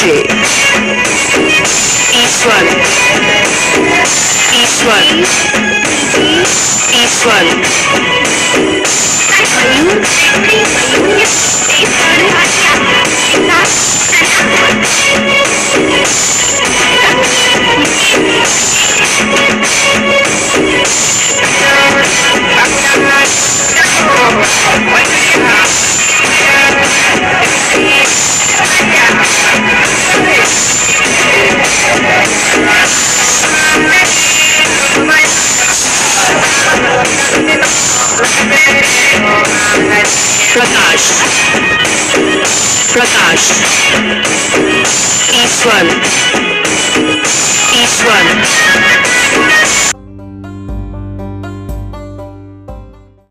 DJ Eastward Eastward Eastward Prakash. Prakash. Eastward. Eastward